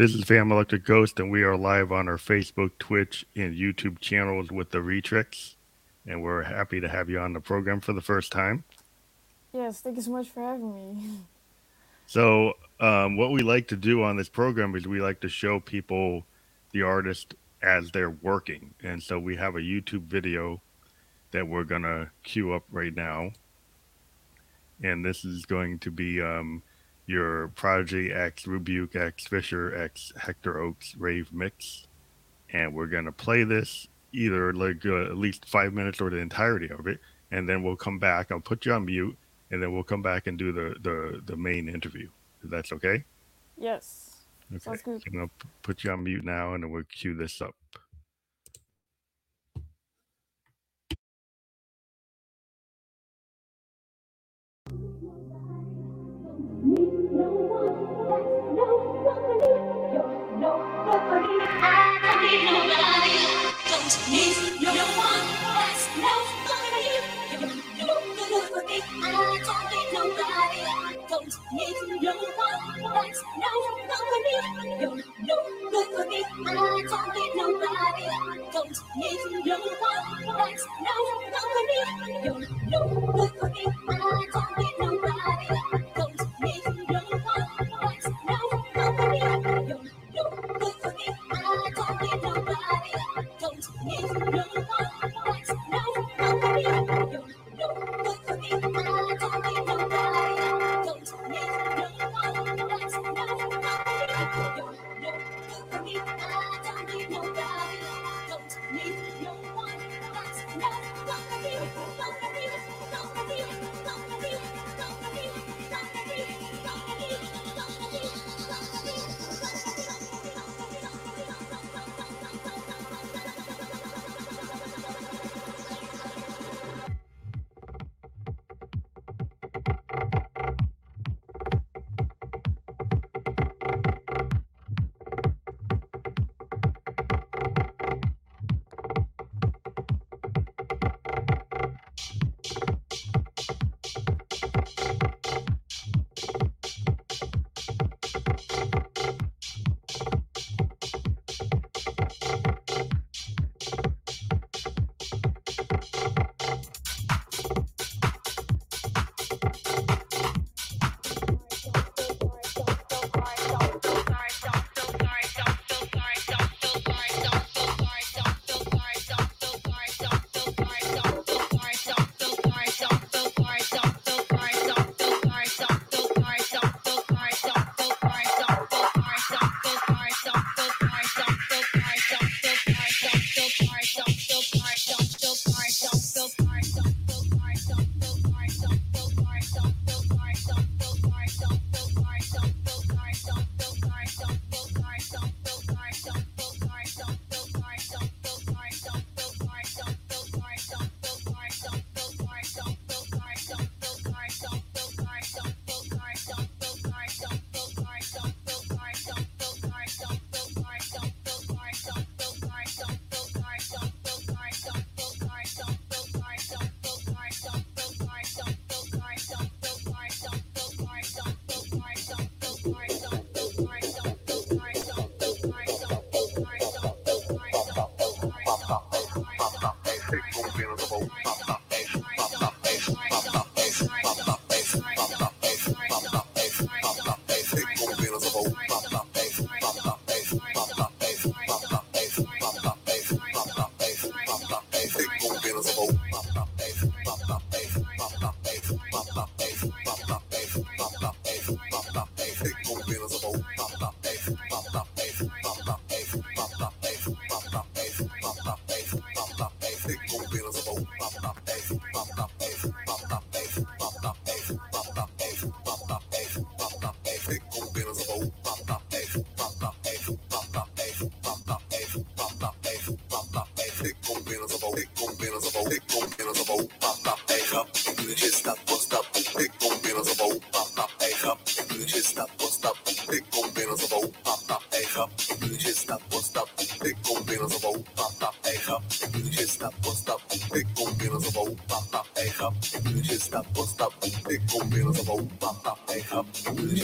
This is Fam Electric Ghost, and we are live on our Facebook, Twitch, and YouTube channels with the Retrix. And we're happy to have you on the program for the first time. Yes, thank you so much for having me. So, um, what we like to do on this program is we like to show people the artist as they're working. And so we have a YouTube video that we're going to queue up right now. And this is going to be um, your Prodigy X Rebuke X Fisher X Hector Oaks rave mix, and we're gonna play this either like uh, at least five minutes or the entirety of it, and then we'll come back. I'll put you on mute, and then we'll come back and do the the the main interview. If that's okay. Yes. Okay. Sounds good. I'm gonna put you on mute now, and then we'll cue this up. don't need nobody. Don't need no one wants no company, you're no good for me. I don't need nobody. Don't need no one wants no company, you're no good for me. I don't need nobody. Don't need no one.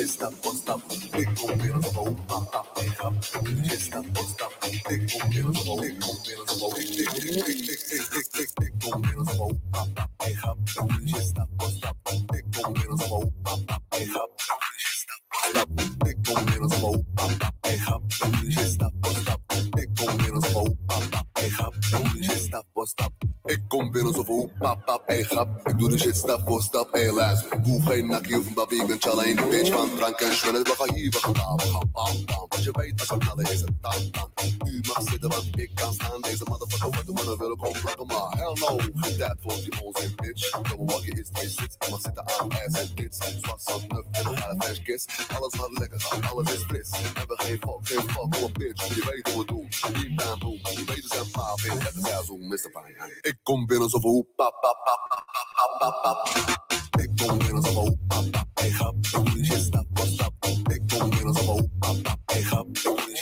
Stop, stop, stop, stop, stop, Ik doe de shit stap voor stap, hey luister Hoef geen nakkie of een babie, ik ben challa in die bitch. Van drank en schwillen We gaan hier, we gaan daar, we gaan bam bam. Want je weet, als we knallen is het tam tam U mag zitten, want ik kan staan. Deze motherfucker wordt de mannen willen komen plakken Maar hell no, geen tijd voor die onzin bitch. Come walkie is die shit, mag zitten aan ass en tits. Zwart zand, kiss. Alles wat lekker gaat, alles is fris. We hebben geen fuck, geen fuck, oh bitch. Je weet hoe we doen, die bam boom Je weet we zijn paap in, het zo, Mr. Fine Ik kom binnen zo van pap pap pap pap pap pap Ik kom binnen zo van pap pap. Hey grap, doe die shit stap stap. Ik kom binnen zo van pap pap. Hey grap, doe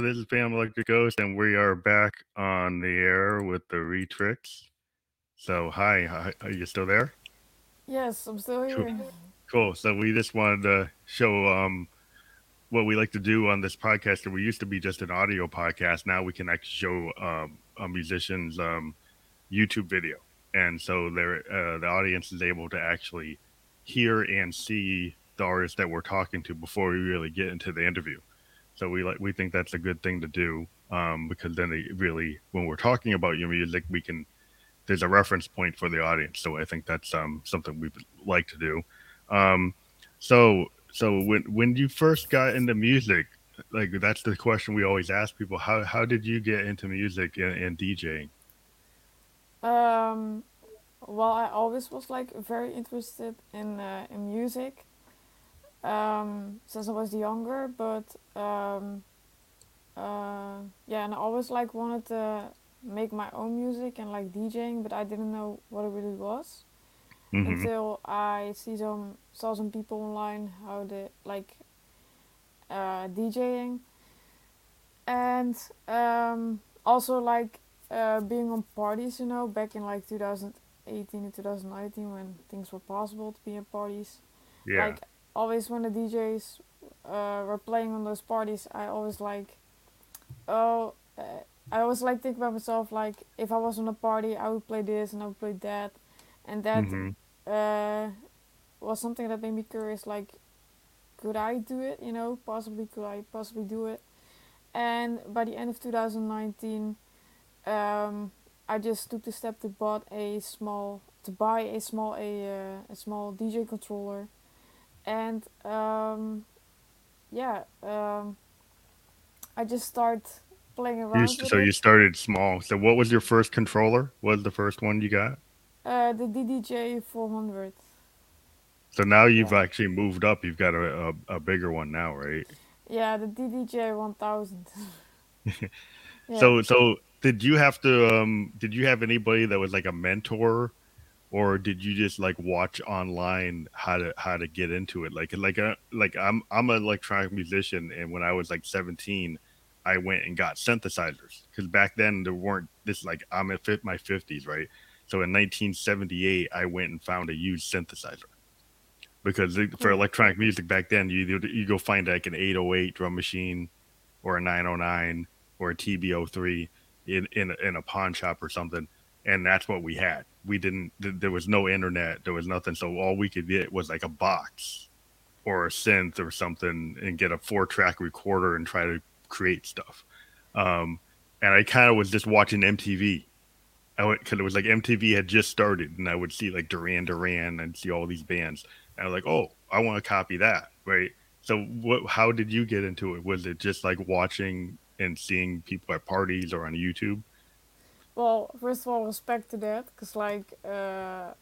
this is Pam Electric Ghost, and we are back on the air with the Retrix. So hi, hi, are you still there? Yes, I'm still here. Cool. So we just wanted to show um, what we like to do on this podcast. We used to be just an audio podcast. Now we can actually show um, a musician's um, YouTube video, and so they're, uh, the audience is able to actually hear and see the artist that we're talking to before we really get into the interview. So we like we think that's a good thing to do um, because then they really, when we're talking about your music, we can there's a reference point for the audience. So I think that's um, something we would like to do. Um, so so when when you first got into music, like that's the question we always ask people. How how did you get into music and, and DJing? Um, well, I always was like very interested in uh, in music um, since I was younger, but um, uh, yeah, and I always like wanted to make my own music and like DJing, but I didn't know what it really was hmm until I see some saw some people online how they like uh, DJing, and um, also like uh, being on parties, you know, back in like 2018 and 2019 when things were possible to be in parties. Yeah. Like always when the DJs uh, were playing on those parties, I always like, oh, uh, I always like think about myself like if I was on a party, I would play this and I would play that, and that hmm uh, was something that made me curious. Like, could I do it? You know, possibly could I possibly do it? And by the end of 2019, um, I just took the step to bought a small to buy a small a uh, a small DJ controller, and um, yeah, um, I just start playing around with so it. you started small. So what was your first controller? What was the first one you got? Uh, the DDJ 400. So now you've Yeah. actually moved up. You've got a, a, a bigger one now, right? Yeah, the DDJ 1000. yeah. So so did you have to um did you have anybody that was like a mentor or did you just like watch online how to how to get into it? Like like a like I'm I'm an electronic musician and when I was like 17 I went and got synthesizers because back then there weren't this like I'm at my 50s, right? So in 1978 I went and found a used synthesizer because for hmm. electronic music back then, you you go find like an 808 drum machine or a 909 or a TB03 in in in a pawn shop or something, and that's what we had. We didn't. There was no internet. There was nothing. So all we could get was like a box or a synth or something, and get a four track recorder and try to create stuff. Um, and I kind of was just watching MTV. I went because it was like MTV had just started, and I would see like Duran Duran and see all these bands and i was like, oh, I want to copy that, right? So, what? How did you get into it? Was it just like watching and seeing people at parties or on YouTube? Well, first of all, respect to that, because like uh,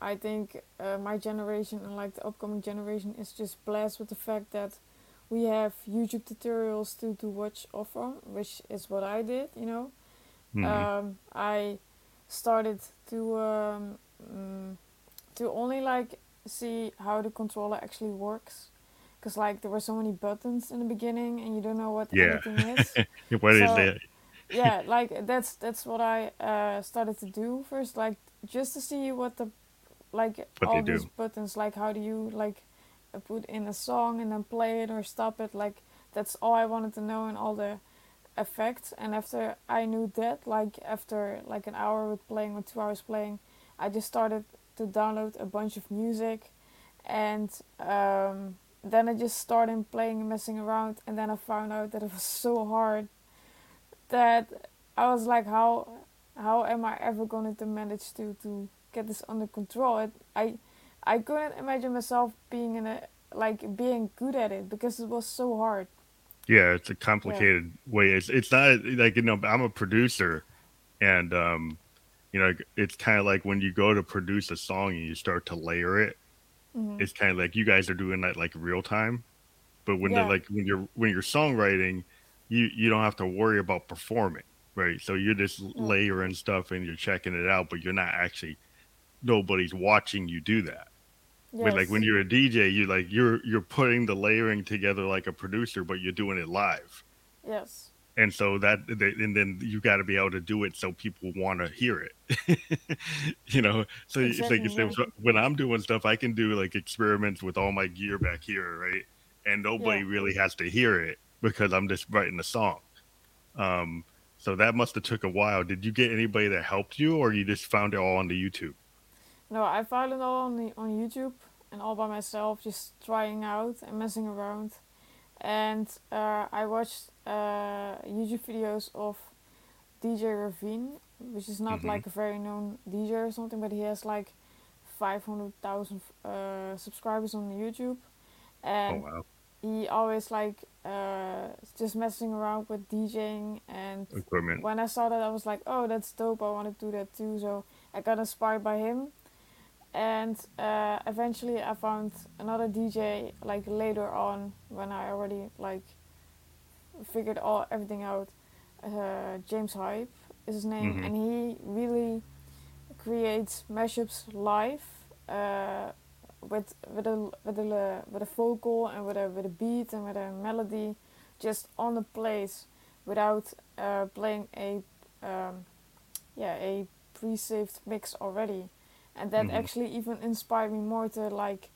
I think uh, my generation and like the upcoming generation is just blessed with the fact that we have YouTube tutorials to to watch off from, which is what I did. You know, hmm um, I started to um, mm, to only like see how the controller actually works, because like there were so many buttons in the beginning and you don't know what Yeah. anything is. what is So that? Yeah like that's that's what i uh, started to do first like just to see what the like What all these do? buttons like how do you like uh, put in a song and then play it or stop it like that's all i wanted to know and all the effects and after i knew that like after like an hour with playing or two hours playing i just started to download a bunch of music and um, then i just started playing and messing around and then i found out that it was so hard that I was like, how how am I ever going to manage to to get this under control? It, I I couldn't imagine myself being in a like being good at it because it was so hard. Yeah, it's a Yeah. complicated way. It's it's not like you know I'm a producer, and um, you know it's kind of like when you go to produce a song and you start to layer it. hmm It's kind of like you guys are doing that like real time but when they're like when you're when you're songwriting you you don't have to worry about performing right? So you're just layering stuff and you're checking it out but you're not actually nobody's watching you do that. But like when you're a dj you like you're you're putting the layering together like a producer but you're doing it live. Yes. and so that and then you got to be able to do it so people want to hear it. You know so it's like Yeah. when i'm doing stuff i can do like experiments with all my gear back here right? And Yeah. nobody really has to hear it because i'm just writing a song. Um so that must have took a while. Did you get anybody that helped you or you just found it all on the youtube? No, I found it all on the on YouTube and all by myself, just trying out and messing around. And uh, I watched uh, YouTube videos of DJ Ravine, which is not hmm like a very known DJ or something, but he has like 500,000 uh, subscribers on YouTube. oh And wow he always like uh, just messing around with DJing. And equipment when I saw that, I was like, oh, that's dope. I want to do that too. So I got inspired by him. And uh, eventually I found another DJ like later on when I already like figured all everything out. Uh, James Hype is his name, hmm and he really creates mashups live uh, with with a with a with a vocal and with a with a beat and with a melody, just on the place, without uh, playing a um, yeah a pre-saved mix already, and that hmm actually even inspired me more to like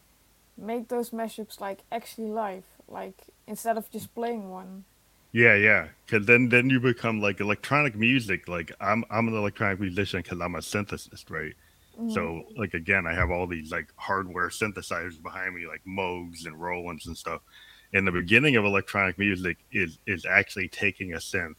make those mashups like actually live, like instead of just playing one. Yeah, yeah. Because then then you become like electronic music. Like I'm I'm an electronic musician because I'm a synthesist, right? So mm-hmm. like again, I have all these like hardware synthesizers behind me, like Moogs and Rolands and stuff. And the beginning of electronic music is is actually taking a synth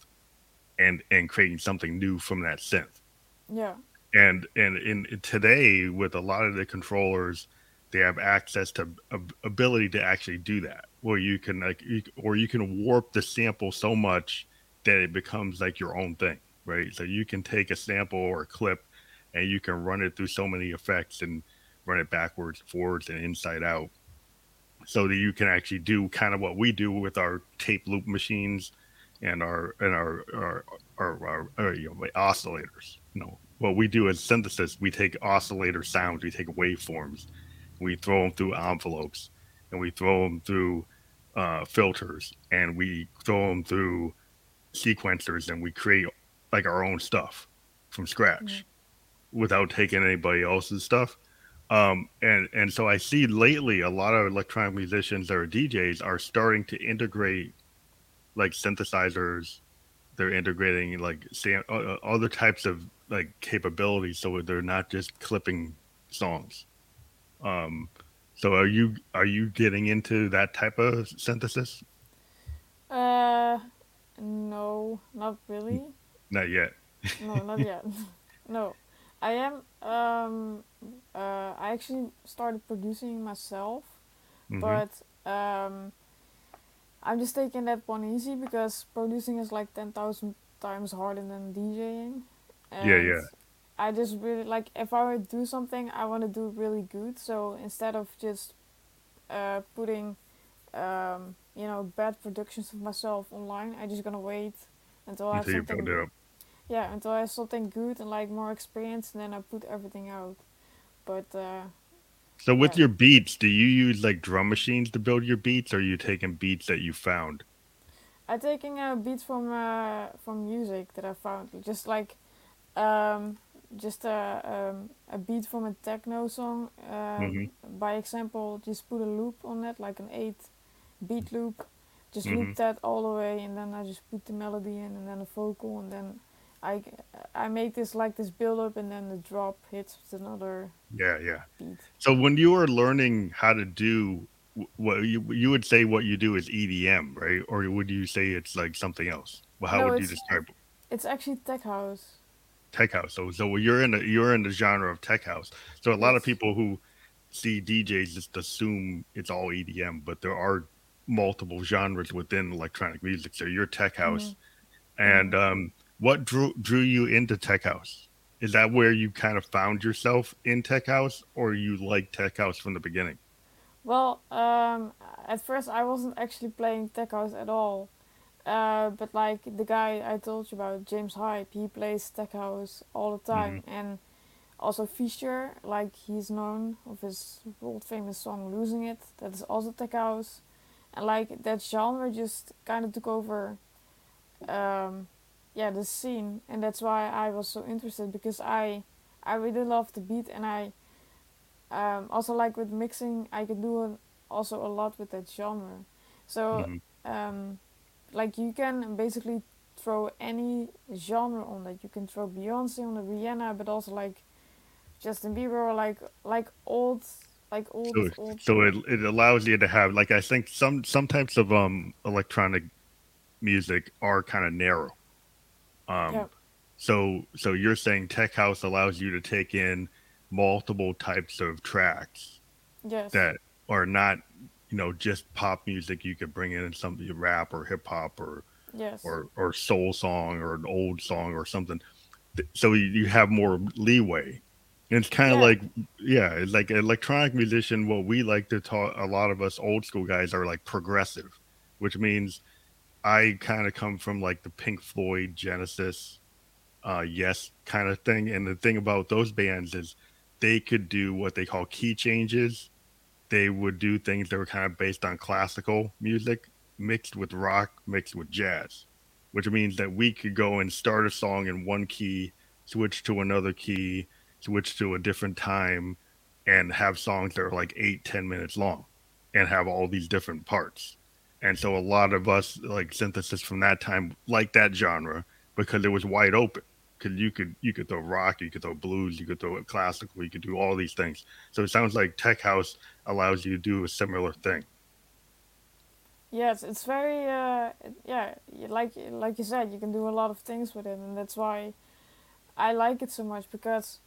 and and creating something new from that synth Yeah. and and in today with a lot of the controllers they have access to ab- ability to actually do that where you can like you, or you can warp the sample so much that it becomes like your own thing right so you can take a sample or a clip and you can run it through so many effects and run it backwards, forwards, and inside out, so that you can actually do kind of what we do with our tape loop machines and our and our our, our, our, our you know, oscillators. You know, what we do is synthesis. We take oscillator sounds, we take waveforms, we throw them through envelopes, and we throw them through uh, filters, and we throw them through sequencers, and we create like our own stuff from scratch mm-hmm. Without taking anybody else's stuff. Um, and and so I see lately a lot of electronic musicians or DJs are starting to integrate like synthesizers. They're integrating like sam- other types of like capabilities, so they're not just clipping songs. Um, so are you are you getting into that type of synthesis? Uh, no, not really. Not yet. no, not yet. no, I am. Um, uh, I actually started producing myself, mm-hmm. but um, I'm just taking that one easy because producing is like ten thousand times harder than DJing. And yeah, yeah. I just really like if I would do something, I want to do really good. So instead of just uh, putting, um, you know, bad productions of myself online, I just gonna wait until I have something. Yeah, until I have something good and like more experience, and then I put everything out. But. Uh, so with yeah. your beats, do you use like drum machines to build your beats, or are you taking beats that you found? I'm taking uh, beats from uh, from music that I found, just like um, just a um, a beat from a techno song. Um, mm-hmm. By example, just put a loop on it, like an eight beat loop. Just mm-hmm. loop that all the way, and then I just put the melody in, and then the vocal, and then I I make this like this build up, and then the drop hits with another. Yeah, yeah. Beat. So when you were learning how to do what you you would say what you do is EDM, right? Or would you say it's like something else? Well, how no, would you describe it? It's actually tech house tech house. So so you're in the you're in the genre of tech house. So a lot of people who see DJs just assume it's all EDM, but there are multiple genres within electronic music. So you're tech house, mm-hmm. and mm-hmm. um, what drew drew you into tech house? Is that where you kind of found yourself in tech house, or you like tech house from the beginning? Well, um, at first I wasn't actually playing tech house at all. Uh, but like the guy I told you about, James Hype, he plays tech house all the time, mm-hmm. and also Fisher, like he's known of his world famous song "Losing It," that is also tech house, and like that genre just kind of took over, um, yeah, the scene, and that's why I was so interested because I, I really love the beat, and I, um, also like with mixing, I could do a, also a lot with that genre, so. Mm-hmm. Um, like you can basically throw any genre on that. You can throw Beyonce on the Rihanna, but also like Justin Bieber, or like like old like old. So, old so it it allows you to have like I think some some types of um electronic music are kind of narrow. Um, yeah. So so you're saying tech house allows you to take in multiple types of tracks. Yes. That are not you know just pop music you could bring in some rap or hip hop or yes. or or soul song or an old song or something so you have more leeway and it's kind of yeah. like yeah it's like electronic musician what we like to talk a lot of us old school guys are like progressive which means i kind of come from like the pink floyd genesis uh yes kind of thing and the thing about those bands is they could do what they call key changes they would do things that were kind of based on classical music mixed with rock, mixed with jazz, which means that we could go and start a song in one key, switch to another key, switch to a different time, and have songs that are like eight, ten minutes long and have all these different parts. And so a lot of us like synthesis from that time like that genre because it was wide open because you could you could throw rock, you could throw blues, you could throw a classical, you could do all these things. So it sounds like tech house allows you to do a similar thing. Yes, it's very uh, yeah, like like you said, you can do a lot of things with it, and that's why I like it so much because,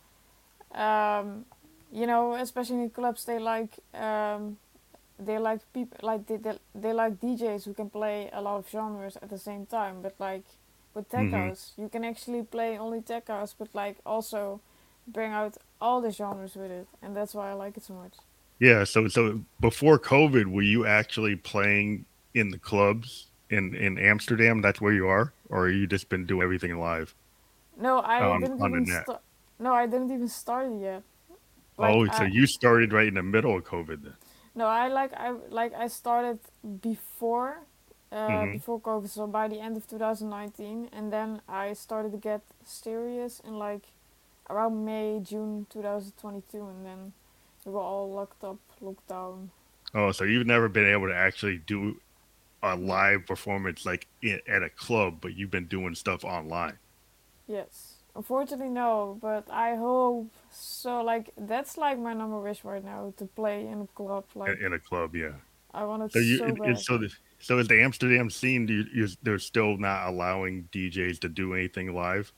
um, you know, especially in clubs, they like um, they like people like they, they they like DJs who can play a lot of genres at the same time, but like with tech mm-hmm. house. You can actually play only tech house, but like also bring out all the genres with it, and that's why I like it so much. Yeah. So so before COVID, were you actually playing in the clubs in in Amsterdam? That's where you are, or you just been doing everything live? No, I on didn't even. No, I didn't even start yet. Like Oh, so I you started right in the middle of COVID then? No, I like I like I started before uh, hmm before COVID, so by the end of 2019, and then I started to get serious in like around May June 2022, and then we were all locked up, locked down. Oh, so you've never been able to actually do a live performance like i at a club, but you've been doing stuff online Yes. Unfortunately, no, but I hope so. Like that's like my number wish right now to play in a club. Like in a club. Yeah. I want it So you so it's bad. so the, so is the Amsterdam scene? Do you, you, they're still not allowing DJs to do anything live?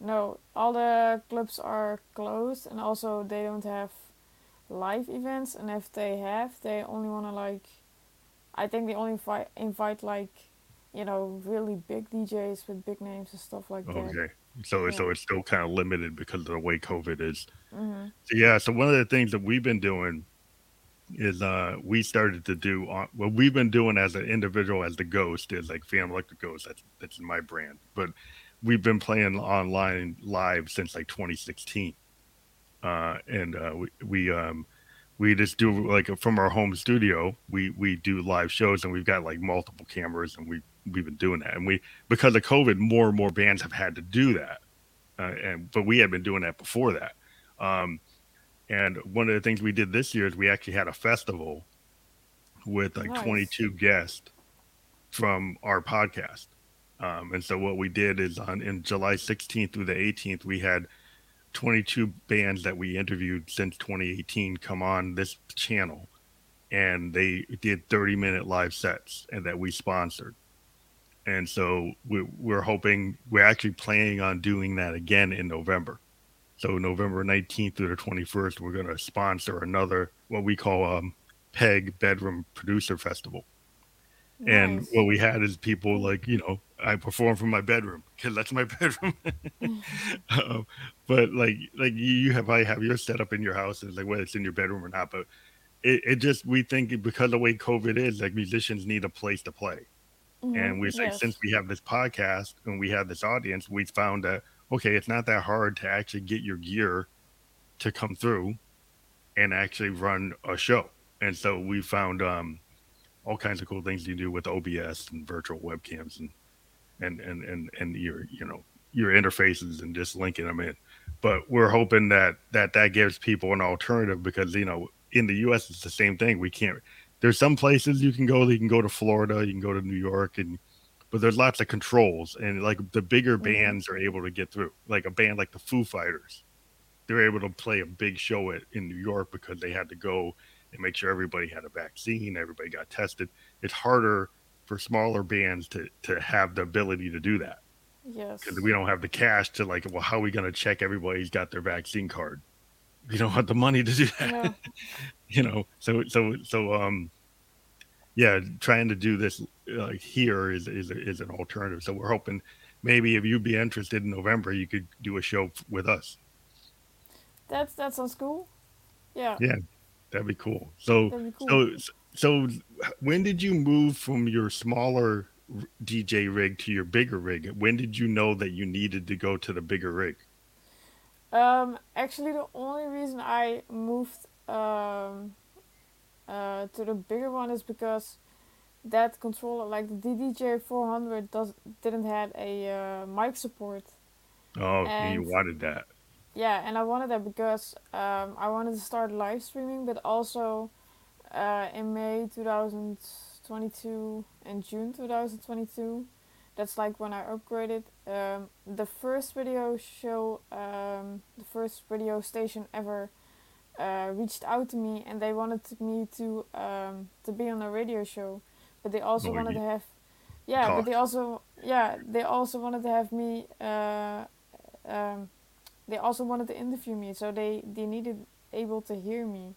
No, all the clubs are closed, and also they don't have live events. And if they have, they only want to like, I think they only invite invite like, you know, really big DJs with big names and stuff like that. Okay. So Yeah. so it's still kind of limited because of the way COVID is. Mhm. So yeah. So one of the things that we've been doing is uh we started to do on what we've been doing as an individual as the ghost is like Fam Electric Ghost. That's that's my brand. But we've been playing online live since like 2016. Uh and uh we, we um we just do like from our home studio we we do live shows and we've got like multiple cameras and we we've been doing that. And we because of covid more and more bands have had to do that. Uh, and but we had been doing that before that. Um and one of the things we did this year is we actually had a festival with like Nice. 22 guests from our podcast. Um and so what we did is on in july 16th through the 18th we had 22 bands that we interviewed since 2018 come on this channel. And they did 30 minute live sets and that we sponsored and so we, we're hoping we're actually planning on doing that again in november. So november 19th through the 21st we're going to sponsor another what we call um peg bedroom producer festival. And what we had is people like you know i perform from my bedroom. Because that's my bedroom. Um, but like like you, have I have your setup in your house it's like whether it's in your bedroom or not but it, it just we think because of the way covid is like musicians need a place to play Mhm. and we say Yes. since we have this podcast and we have this audience we found that okay it's not that hard to actually get your gear to come through and actually run a show and so we found um all kinds of cool things you do with obs and virtual webcams and and and and, and your you know your interfaces and just linking them in but we're hoping that that that gives people an alternative because you know in the us it's the same thing we can't there's some places you can go you can go to florida you can go to new york and but there's lots of controls and like the bigger Mhm. bands are able to get through like a band like the foo fighters they're able to play a big show at, in new york because they had to go and make sure everybody had a vaccine everybody got tested it's harder for smaller bands to to have the ability to do that Yes. because we don't have the cash to like well how are we going to check everybody's got their vaccine card we don't have the money to do that. No. you know so so so um yeah trying to do this uh, here is is is an alternative. So we're hoping maybe if you'd be interested in november you could do a show f- with us. That's that sounds cool. Yeah, yeah that'd be cool. So be cool. so so when did you move from your smaller dj rig to your bigger rig? When did you know that you needed to go to the bigger rig Um, actually, the only reason I moved um, uh, to the bigger one is because that controller, like the DDJ 400, does didn't had a uh, mic support. oh and you wanted that Yeah, and I wanted that because um, I wanted to start live streaming, but also uh, in May 2022 and June 2022, that's like when I upgraded. Um, the first video show, um, the first radio station ever uh, reached out to me and they wanted me to um, to be on a radio show, but they also Oh, wanted to have, yeah, but they also yeah they also wanted to have me. Uh, um, they also wanted to interview me, so they they needed able to hear me.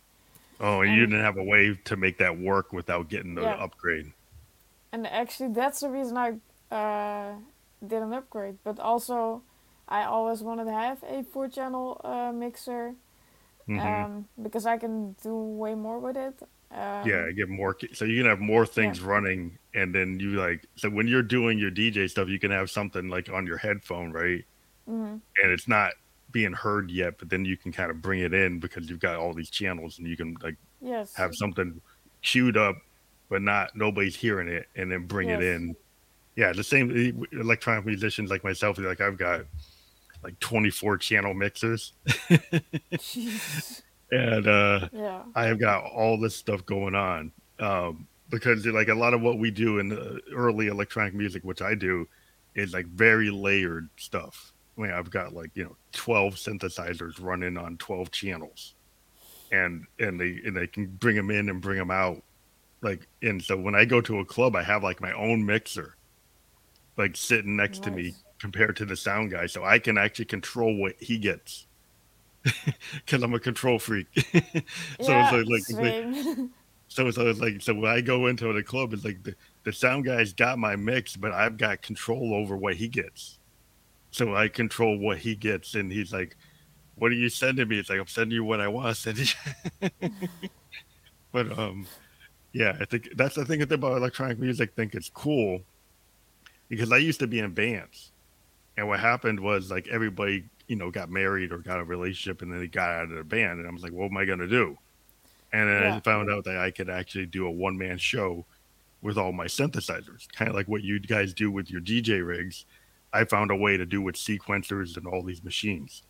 oh and you didn't have a way to make that work without getting the Yeah. upgrade And actually, that's the reason I uh, did an upgrade. But also, I always wanted to have a four channel uh, mixer Mhm. um, because I can do way more with it. Um, yeah, get more. So you can have more things running, and then you like. So when you're doing your DJ stuff, you can have something like on your headphone, right? mhm, And it's not being heard yet, but then you can kind of bring it in because you've got all these channels, and you can like Yes. have something queued up, but not nobody's hearing it, and then bring it in. Yeah, the same e, electronic musicians like myself. Like I've got like 24 channel mixers, and uh, Yeah. I have got all this stuff going on um, because like a lot of what we do in the early electronic music, which I do, is like very layered stuff. I mean, I've got like you know 12 synthesizers running on 12 channels, and and they and they can bring them in and bring them out. Like and so when I go to a club, I have like my own mixer, like sitting next to me compared to the sound guy, so I can actually control what he gets. Because I'm a control freak. so yeah. it's like, like, like so so it's like so when I go into the club, it's like the, the sound guy's got my mix, but I've got control over what he gets. So I control what he gets, and he's like, "What are you sending me?" It's like I'm sending you what I want to send you. but um, yeah, I think that's the thing about electronic music. I think it's cool because I used to be in bands, and what happened was like everybody, you know, got married or got a relationship, and then they got out of the band, and I was like, "What am I gonna do?" And then I found out that I could actually do a one man show with all my synthesizers, kind of like what you guys do with your DJ rigs. I found a way to do with sequencers and all these machines.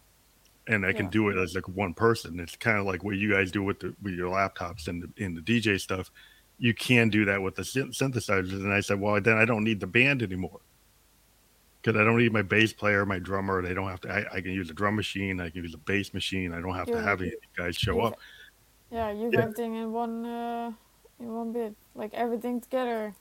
And I can Yeah. do it as like one person. It's kind of like what you guys do with the with your laptops and the, in the DJ stuff. You can do that with the synthesizers. And I said, well, then I don't need the band anymore because I don't need my bass player, my drummer. They don't have to. I, I can use a drum machine. I can use a bass machine. I don't have to have any guys show up. Yeah, you've Yeah. everything in one uh, in one bit, like everything together.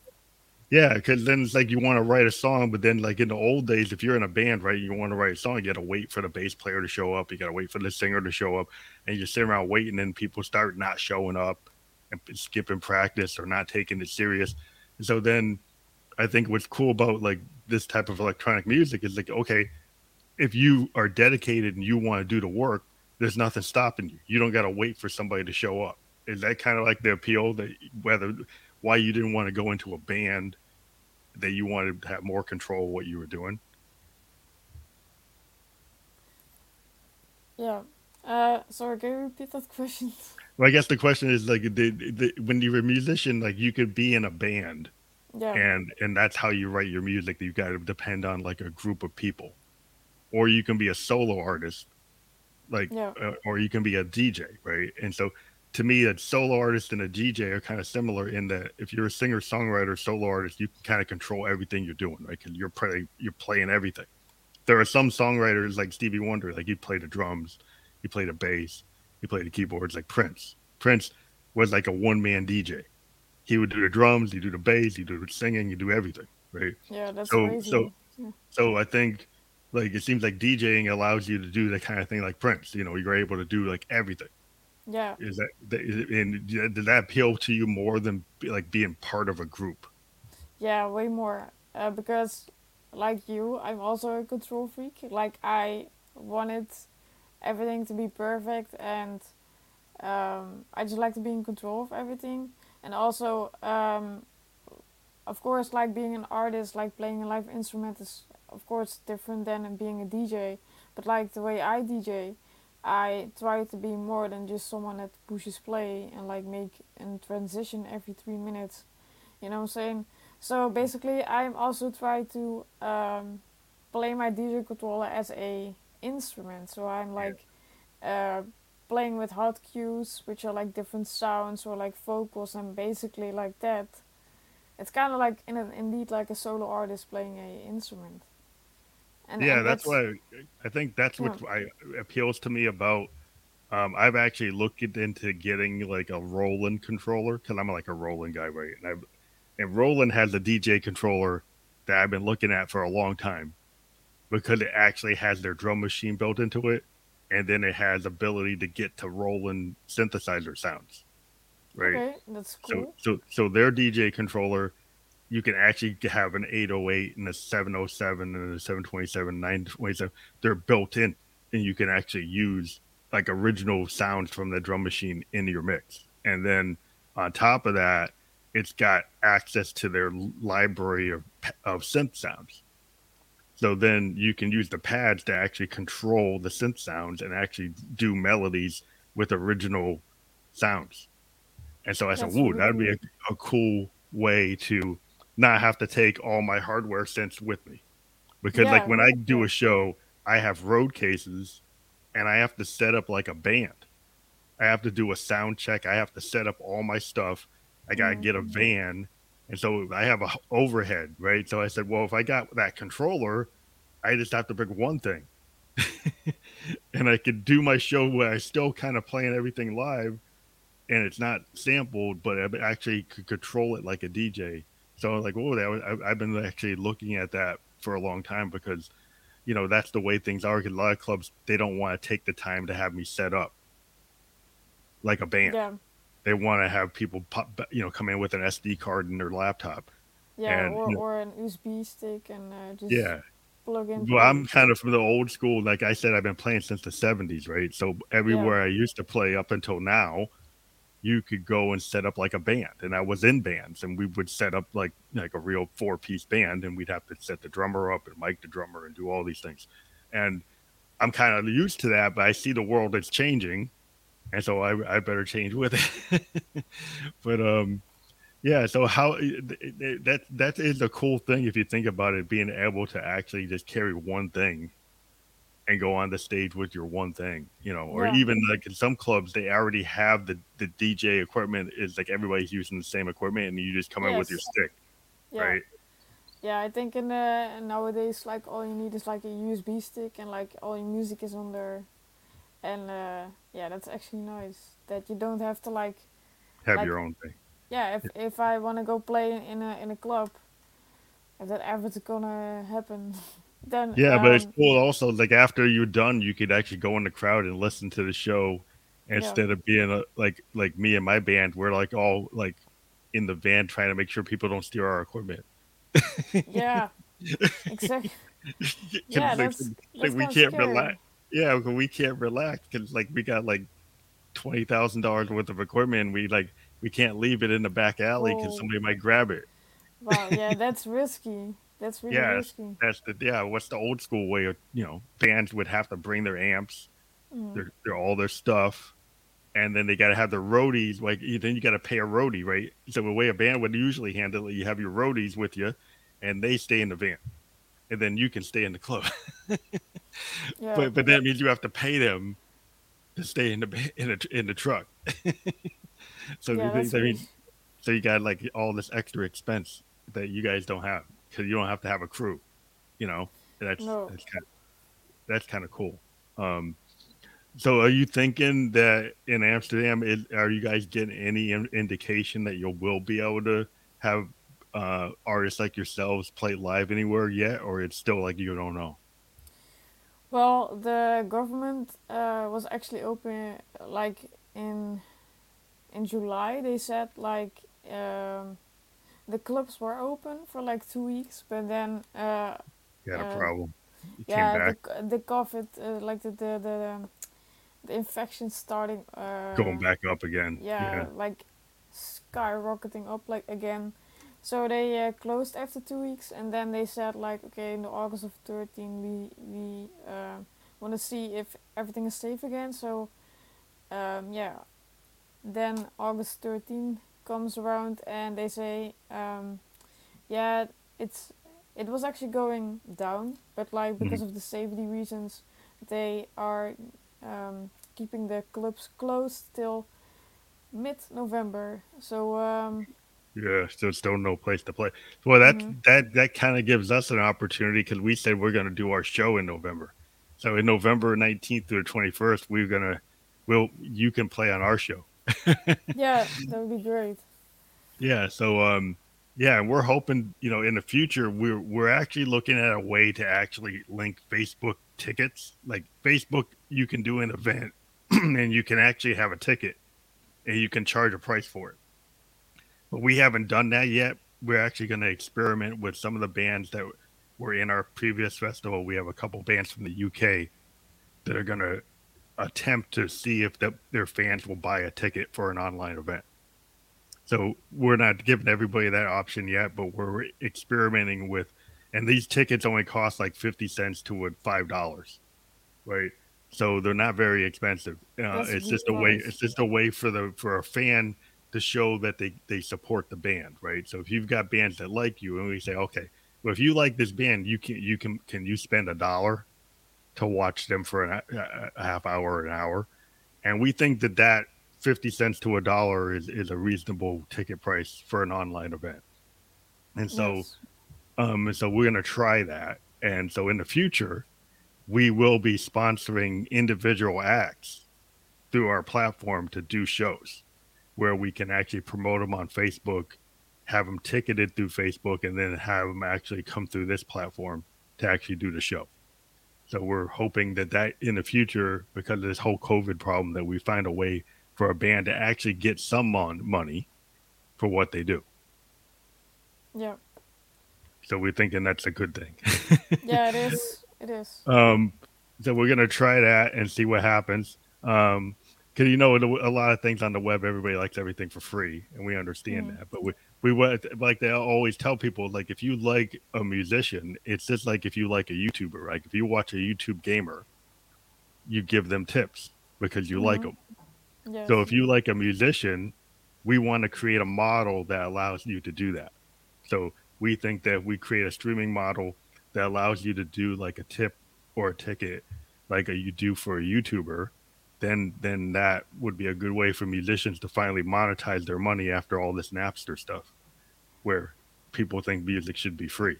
Yeah, because then it's like you want to write a song, but then like in the old days, if you're in a band, right, you want to write a song, you got to wait for the bass player to show up, you got to wait for the singer to show up, and you sit around waiting, and people start not showing up skipping practice or not taking it serious. And so then I think what's cool about like this type of electronic music is like, okay, if you are dedicated and you want to do the work, there's nothing stopping you. You don't got to wait for somebody to show up. Is that kind of like the appeal that whether why you didn't want to go into a band that you wanted to have more control of what you were doing? Yeah. Uh, sorry, can you repeat that question? Well, I guess the question is like the, the, when you're a musician, like you could be in a band yeah. and and that's how you write your music. You've got to depend on like a group of people, or you can be a solo artist, like, Yeah. uh, or you can be a DJ, right? And so, to me, a solo artist and a DJ are kind of similar in that if you're a singer songwriter solo artist, you can kind of control everything you're doing, right? Because you're play, you're playing everything. There are some songwriters like Stevie Wonder, like he played the drums, he played the bass, he played the keyboards, like Prince. Prince was like a one man DJ. He would do the drums, he do the bass, he do the singing, he do everything, right? Yeah, that's So- crazy. so- So I think like it seems like DJing allows you to do that kind of thing like Prince. You know, you're able to do like everything. yeah. Is that that- is it- and did that appeal to you more than like being part of a group? Yeah, way more. Uh, because, like you, I'm also a control freak. Like, I wanted everything to be perfect, and um, I just like to be in control of everything. And also, um, of course, like being an artist, like playing a live instrument is, of course, different than being a DJ. But, like, the way I DJ, I try to be more than just someone that pushes play and, like, make a transition every three minutes. You know what I'm saying? So basically, I'm also trying to um, play my DJ controller as a instrument. So I'm like uh, playing with hot cues, which are like different sounds or like vocals, and basically like that. It's kind of like in a, indeed like a solo artist playing a instrument. And yeah, and that's why I think that's what I, appeals to me about. Um, I've actually looked into getting like a Roland controller because I'm like a Roland guy, right? And I've and Roland has a DJ controller that I've been looking at for a long time because it actually has their drum machine built into it, and then it has ability to get to Roland synthesizer sounds, right? Okay, that's So cool. so so their DJ controller you can actually have an 808 and a 707 and a 727, 927. They're built in, and you can actually use like original sounds from the drum machine in your mix. And then on top of that, it's got access to their library of, of synth sounds. So then you can use the pads to actually control the synth sounds and actually do melodies with original sounds. And so I said, "Whoa, that'd be a, a cool way to not have to take all my hardware synths with me." Because yeah, like when I do a show, I have road cases and I have to set up like a band. I have to do a sound check. I have to set up all my stuff. I got to mm-hmm. get a van. And so I have a overhead, right? So I said, well, if I got that controller, I just have to bring one thing. and I could do my show where I still kind of playing everything live and it's not sampled, but I actually could control it like a DJ. So I was like, oh, that was, I, I've been actually looking at that for a long time because, you know, that's the way things are. Because a lot of clubs, they don't want to take the time to have me set up like a band. Yeah. They want to have people pop, you know, come in with an SD card in their laptop. Yeah, and, or, you know, or an USB stick and uh, just yeah, plug in. Well, I'm kind of from the old school. Like I said, I've been playing since the 70s, right? So everywhere yeah. I used to play up until now, you could go and set up like a band. And I was in bands and we would set up like like a real four piece band and we'd have to set the drummer up and mic the drummer and do all these things. And I'm kind of used to that, but I see the world is changing. And so I, I better change with it. but um yeah, so how eh, that that is a cool thing if you think about it, being able to actually just carry one thing and go on the stage with your one thing, you know, or yeah. even like in some clubs they already have the the DJ equipment is like everybody's using the same equipment and you just come yes. in with your stick, yeah. right? Yeah, I think in the nowadays like all you need is like a USB stick and like all your music is on there, and uh, yeah, that's actually nice that you don't have to like have like, your own thing yeah, if if I want to go play in a in a club, if that ever's gonna happen, then yeah. Um, but it's um, cool also. Like after you're done, you could actually go in the crowd and listen to the show instead yeah. of being a, like like me and my band. We're like all like in the van trying to make sure people don't steal our equipment. yeah, exactly. yeah, like, that's, like we can't scary. relax. Yeah, we can't relax because like we got like twenty thousand dollars worth of equipment. we like we can't leave it in the back alley because somebody might grab it. Wow, yeah, that's risky. That's really yeah, risky. That's the yeah. What's the old school way of you know bands would have to bring their amps, mm. their, their all their stuff, and then they got to have the roadies. Like then you got to pay a roadie, right? So the way a band would usually handle it, you have your roadies with you, and they stay in the van, and then you can stay in the club. yeah, but but that means you have to pay them to stay in the in the in the truck. so yeah, I mean, so you got like all this extra expense that you guys don't have because you don't have to have a crew. You know, that's no. that's kind of, that's kind of cool. Um, so are you thinking that in Amsterdam, is, are you guys getting any in, indication that you will be able to have uh, artists like yourselves play live anywhere yet, or it's still like you don't know? Well, the government uh, was actually open like in in July they said like um, the clubs were open for like two weeks, but then uh, you had a uh, problem. You yeah, the, the COVID, uh, like the the the, the infection starting uh, going back up again. Yeah, yeah, like skyrocketing up like again. So they uh, closed after two weeks, and then they said like, okay, in the August of thirteen, we we uh, want to see if everything is safe again. So um, yeah, then August 13 comes around and they say, um, yeah, it's it was actually going down, but like because mm-hmm. of the safety reasons, they are um, keeping the clubs closed till mid-November. So um, yeah, so still no place to play. Well, that mm-hmm. that that kind of gives us an opportunity because we said we're going to do our show in November. So in November 19th through the 21st, we're gonna we'll you can play on our show. yeah, that would be great. Yeah, so um yeah, we're hoping, you know, in the future we're we're actually looking at a way to actually link Facebook tickets. Like Facebook you can do an event and you can actually have a ticket and you can charge a price for it. We haven't done that yet we're actually going to experiment with some of the bands that were in our previous festival. We have a couple bands from the UK that are going to attempt to see if the, their fans will buy a ticket for an online event. So we're not giving everybody that option yet, but we're experimenting with, and these tickets only cost like fifty cents to five dollars, right? So they're not very expensive. Uh, it's just a way. It's just a way for the for a fan to show that they they support the band, right? So if you've got bands that like you, and we say, okay, well, if you like this band, you can you can can you spend a dollar to watch them for an, a, a half hour an hour, and we think that that 50 cents to a dollar is, is a reasonable ticket price for an online event. And so, yes. um, so we're going to try that. And so in the future, we will be sponsoring individual acts through our platform to do shows where we can actually promote them on Facebook, have them ticketed through Facebook, and then have them actually come through this platform to actually do the show. So we're hoping that that in the future, because of this whole COVID problem, that we find a way for a band to actually get some money for what they do. Yeah. So we're thinking that's a good thing. yeah, it is. It is. Um, so we're gonna try that and see what happens. Um, because you know a lot of things on the web, everybody likes everything for free, and we understand mm. that. But we we like they always tell people like if you like a musician, it's just like if you like a YouTuber. Like if you watch a YouTube gamer, you give them tips because you mm-hmm. like them. So if you like a musician, we want to create a model that allows you to do that. So we think that we create a streaming model that allows you to do like a tip or a ticket like a, you do for a YouTuber, then then that would be a good way for musicians to finally monetize their money after all this Napster stuff, where people think music should be free,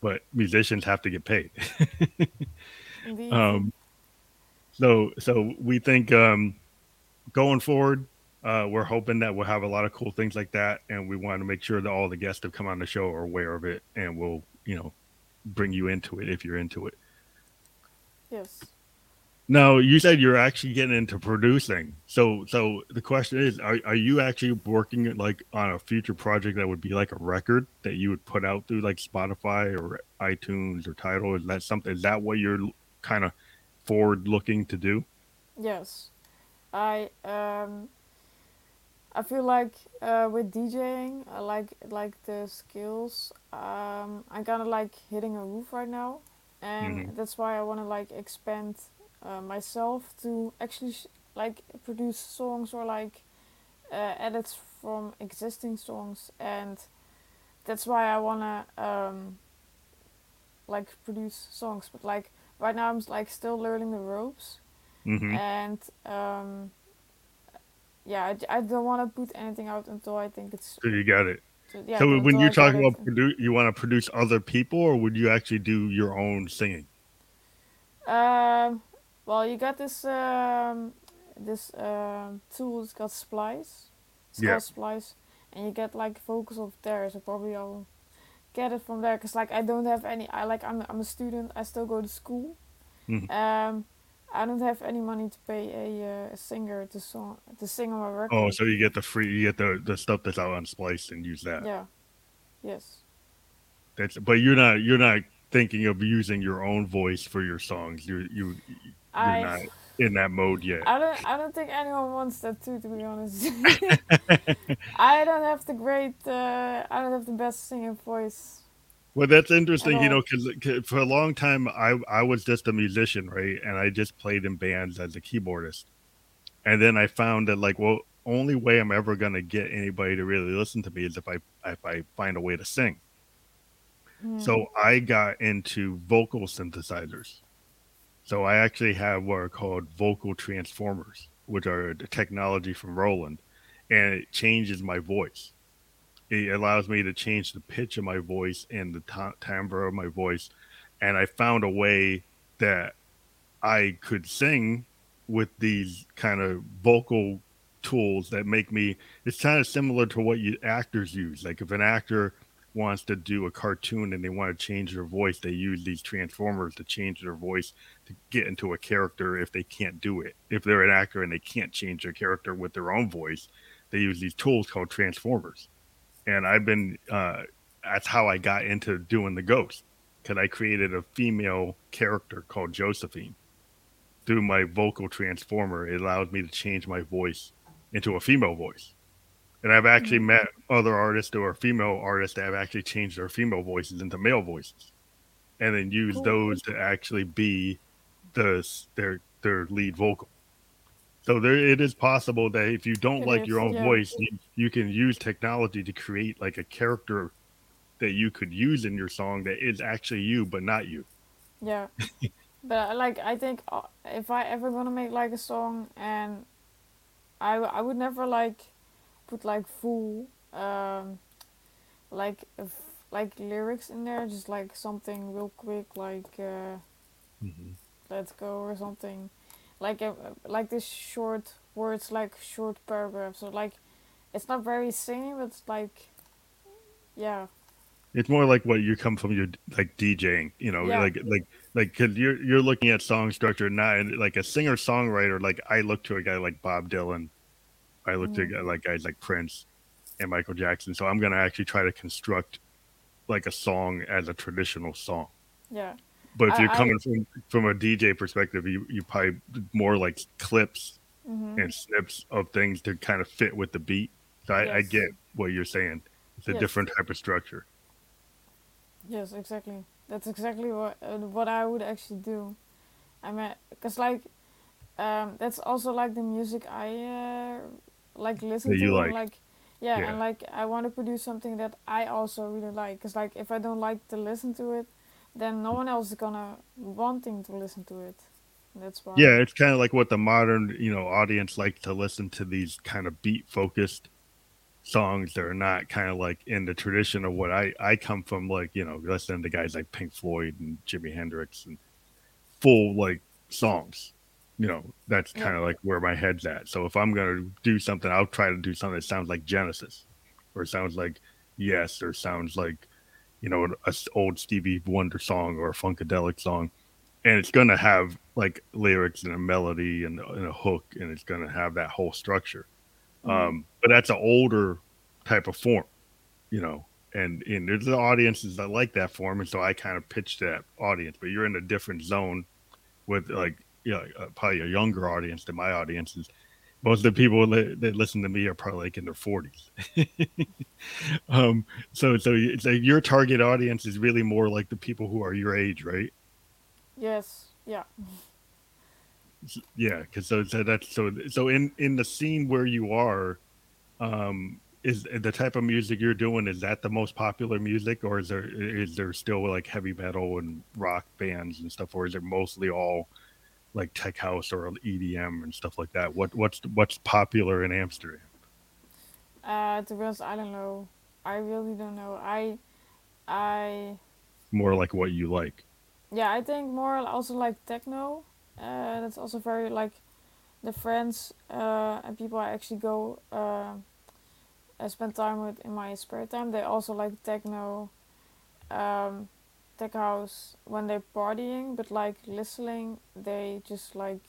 but musicians have to get paid. um, so so we think um, going forward, uh, we're hoping that we'll have a lot of cool things like that, and we want to make sure that all the guests that come on the show are aware of it, and we'll, you know, bring you into it if you're into it. Yes. Now you said you're actually getting into producing. So, so the question is, are, are you actually working like on a future project that would be like a record that you would put out through like Spotify or iTunes or Tidal? Is that something? Is that what you're kind of forward looking to do? Yes. I um, I feel like uh, with DJing, I like like the skills. Um, I'm kind of like hitting a roof right now, and mm-hmm. that's why I want to like expand uh, myself to actually sh- like produce songs or like uh, edits from existing songs, and that's why I wanna um, like produce songs. But like right now, I'm like still learning the ropes Mm-hmm. And um, yeah, I, I don't want to put anything out until I think it's. So you got it. So, yeah, so when you talk about produ- you want to produce other people, or would you actually do your own singing? Um, well, you got this um, this um, tool. It's called Splice. It's yeah. called Splice, and you get like vocals of there. So probably I'll get it from there. Cause like I don't have any. I like I'm I'm a student. I still go to school. Mm-hmm. Um, I don't have any money to pay a, uh, a singer to song to sing on my record. Oh, so you get the free, you get the the stuff that's out on Splice and use that. Yeah. Yes. That's but you're not you're not thinking of using your own voice for your songs. You're you you're I, not in that mode yet. I don't I don't think anyone wants that too. To be honest, I don't have the great. Uh, I don't have the best singing voice. Well, that's interesting, you know, because for a long time I I was just a musician, right, and I just played in bands as a keyboardist, and then I found that like, well, only way I'm ever gonna get anybody to really listen to me is if I if I find a way to sing. Mm. So I got into vocal synthesizers. So I actually have what are called vocal transformers, which are the technology from Roland, and it changes my voice. It allows me to change the pitch of my voice and the timbre of my voice and i found a way that i could sing with these kind of vocal tools that make me it's kind of similar to what you actors use. Like if an actor wants to do a cartoon and they want to change their voice they use these transformers to change their voice to get into a character if they can't do it if they're an actor and they can't change their character with their own voice they use these tools called transformers and I've been uh, that's how I got into doing the ghost because I created a female character called Josephine through my vocal transformer. It allowed me to change my voice into a female voice. And I've actually Mm. met other artists or female artists that have actually changed their female voices into male voices, and then use Cool. those to actually be the their their lead vocal. So there, it is possible that if you don't like your own yeah. voice, you, you can use technology to create like a character that you could use in your song that is actually you but not you. Yeah, but uh, like I think uh, if I ever gonna make like a song and I I would never like put like full um like like lyrics in there, just like something real quick like uh, let's go or something like uh, like this short words like short paragraphs so like it's not very singing, but it's like yeah It's more like what you come from your like DJing, you know, Yeah. like like like because you're you're looking at song structure not like a singer songwriter. Like I look to a guy like Bob Dylan, I looked to a Mhm. guy, like guys like Prince and Michael Jackson. So I'm gonna actually try to construct like a song as a traditional song. yeah But if I- you're I- coming from from a DJ perspective, you you probably more like clips hmm and snips of things to kind of fit with the beat. So I, I get what you're saying. It's a Yes. different type of structure. Yes, exactly. That's exactly what uh, what I would actually do. I mean, cause like, um, that's also like the music I uh, like listen to. you and, like. like, yeah, Yeah. and like I want to produce something that I also really like. Cause like if I don't like to listen to it, then no one else is gonna wanting to listen to it. That's why. Yeah, it's kind of like what the modern, you know, audience like to listen to these kind of beat focused songs that are not kind of like in the tradition of what I I come from like, you know, listening to guys like Pink Floyd and Jimi Hendrix and full like songs. You know, that's kind of like where my head's at. So if I'm going to do something, I'll try to do something that sounds like Genesis or sounds like Yes or sounds like you know, an old Stevie Wonder song or a funkadelic song. And it's going to have like lyrics and a melody and, and a hook and it's going to have that whole structure. Um, but that's an older type of form you know and and there's the audiences that like that form and so i kind of pitch that audience. But you're in a different zone with like you know, uh, probably a younger audience than my audience is most of the people that, that listen to me are probably like in their 40s um so so it's like your target audience is really more like the people who are your age right Yes. Yeah. yeah because so, so that's so so in in the scene where you are um is the type of music you're doing is that the most popular music or is there is there still like heavy metal and rock bands and stuff or is it mostly all like tech house or edm and stuff like that what what's what's popular in amsterdam Uh, to be honest, I don't know. I really don't know. I, I, more like what you like yeah, I think more also like techno. Uh, that's also very like the friends uh, and people I actually go uh, I spend time with in my spare time. They also like techno, um, house when they're partying, but like listening, they just like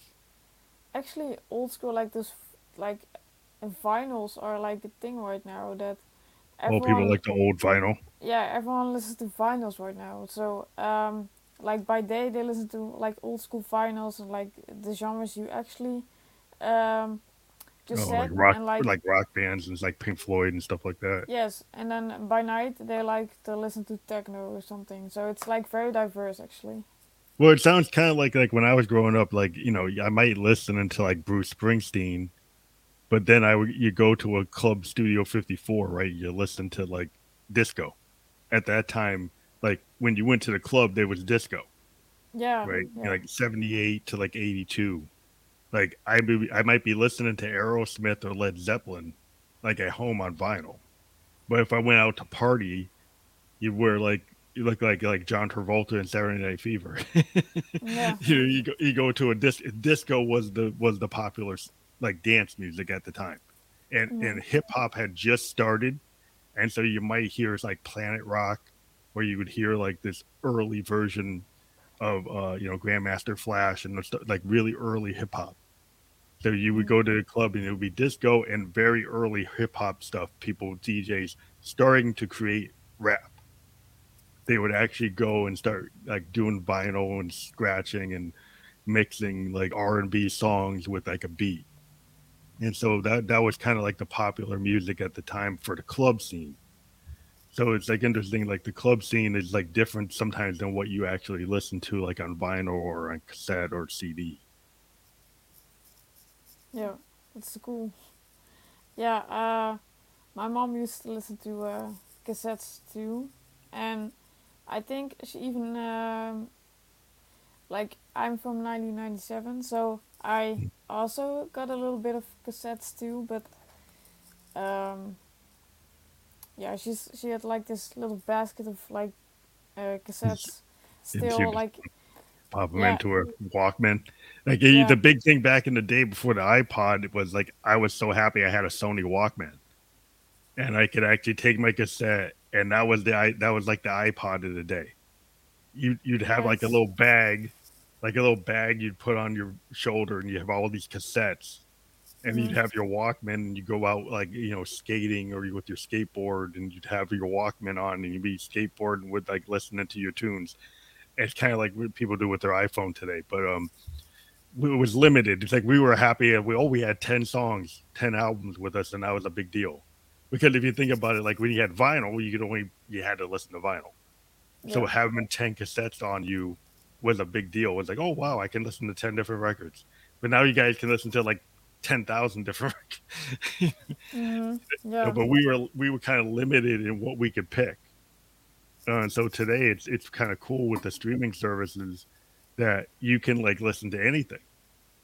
actually old school like this like vinyls are like a thing right now that well people like the old vinyl yeah, everyone listens to vinyls right now. So, um, like by day they listen to like old school vinyls and like the genres you actually um, Oh, just oh, like rock and like, like, rock bands and like pink floyd and stuff like that yes, and then by night they like to listen to techno or something. So it's like very diverse actually. Well, it sounds kind of like like when I was growing up, like you know, I might listen into like Bruce Springsteen, but then I would you go to a club Studio 54, right? You listen to like disco. At that time, like when you went to the club, there was disco, Yeah, right? yeah, Like 78 to like 82. Like I be, I might be listening to Aerosmith or Led Zeppelin, like at home on vinyl, but if I went out to party, you were like you look like like John Travolta in Saturday Night Fever. yeah, you you go, you go to a disc. Disco was the was the popular like dance music at the time, and and hip hop had just started, and so you might hear like Planet Rock, where you would hear like this early version of uh you know Grandmaster Flash and like really early hip hop. So you would go to the club and it would be disco and very early hip hop stuff. People DJs starting to create rap, they would actually go and start like doing vinyl and scratching and mixing like R and B songs with like a beat. And so that that was kind of like the popular music at the time for the club scene. So it's like interesting, like the club scene is like different sometimes than what you actually listen to like on vinyl or on cassette or CD. Yeah, that's cool. Yeah, uh, my mom used to listen to uh, cassettes too, and I think she even um, like I'm from 1997, so I also got a little bit of cassettes too, but um, yeah, she's she had like this little basket of like uh, cassettes, still like pop them yeah, into a Walkman. Like yeah, the big thing back in the day before the iPod was like I was so happy I had a Sony Walkman and I could actually take my cassette and that was the i that was like the iPod of the day. You you'd have like a little bag, like a little bag you'd put on your shoulder and you have all these cassettes and you'd hmm have your Walkman and you go out like you know skating or you with your skateboard and you'd have your Walkman on and you'd be skateboarding with like listening to your tunes. It's kind of like what people do with their iPhone today, but um, it was limited. It's like we were happy. We oh we had ten songs, ten albums with us, and that was a big deal. Because if you think about it, like when you had vinyl, you could only you had to listen to vinyl. So having ten cassettes on you was a big deal. It was like oh wow, I can listen to ten different records. But now you guys can listen to like ten thousand different. hmm No, yeah, but we were we were kind of limited in what we could pick. Uh, and so today it's it's kind of cool with the streaming services that you can like listen to anything.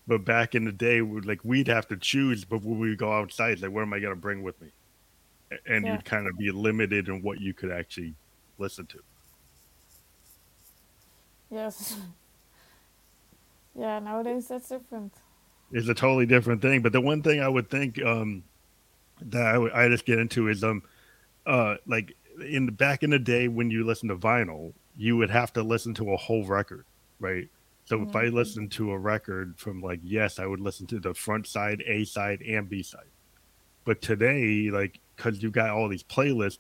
But back in the day, we like we'd have to choose before we go outside. Like, what am I gonna bring with me? And yeah, you'd kind of be limited in what you could actually listen to. yes, yeah. Nowadays that's different. It's a totally different thing. But the one thing I would think um, that I I just get into is um uh like in the back in the day when you listen to vinyl, you would have to listen to a whole record, right? So if hmm I listened to a record from like Yes, I would listen to the front side, A side, and B side. But today, like because you got all these playlists,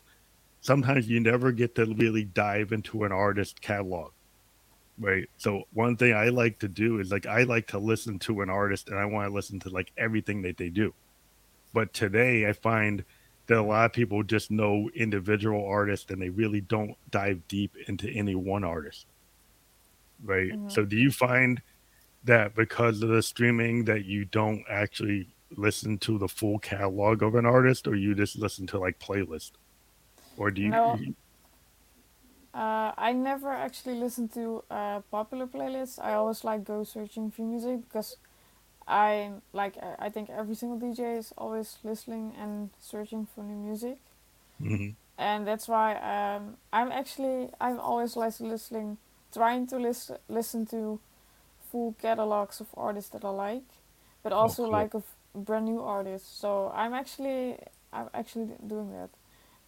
sometimes you never get to really dive into an artist catalog, right? So one thing I like to do is like I like to listen to an artist and I want to listen to like everything that they do but today I find that a lot of people just know individual artists and they really don't dive deep into any one artist, right? hmm So do you find that because of the streaming that you don't actually listen to the full catalog of an artist or you just listen to like playlist or do No, you uh, I never actually listen to uh, popular playlists. I always like go searching for music because I like I think every single DJ is always listening and searching for new music, Mhm. and that's why um, I'm actually I'm always like listening, trying to listen listen to full catalogs of artists that I like, but oh also cool like of brand new artists. So I'm actually I'm actually doing that,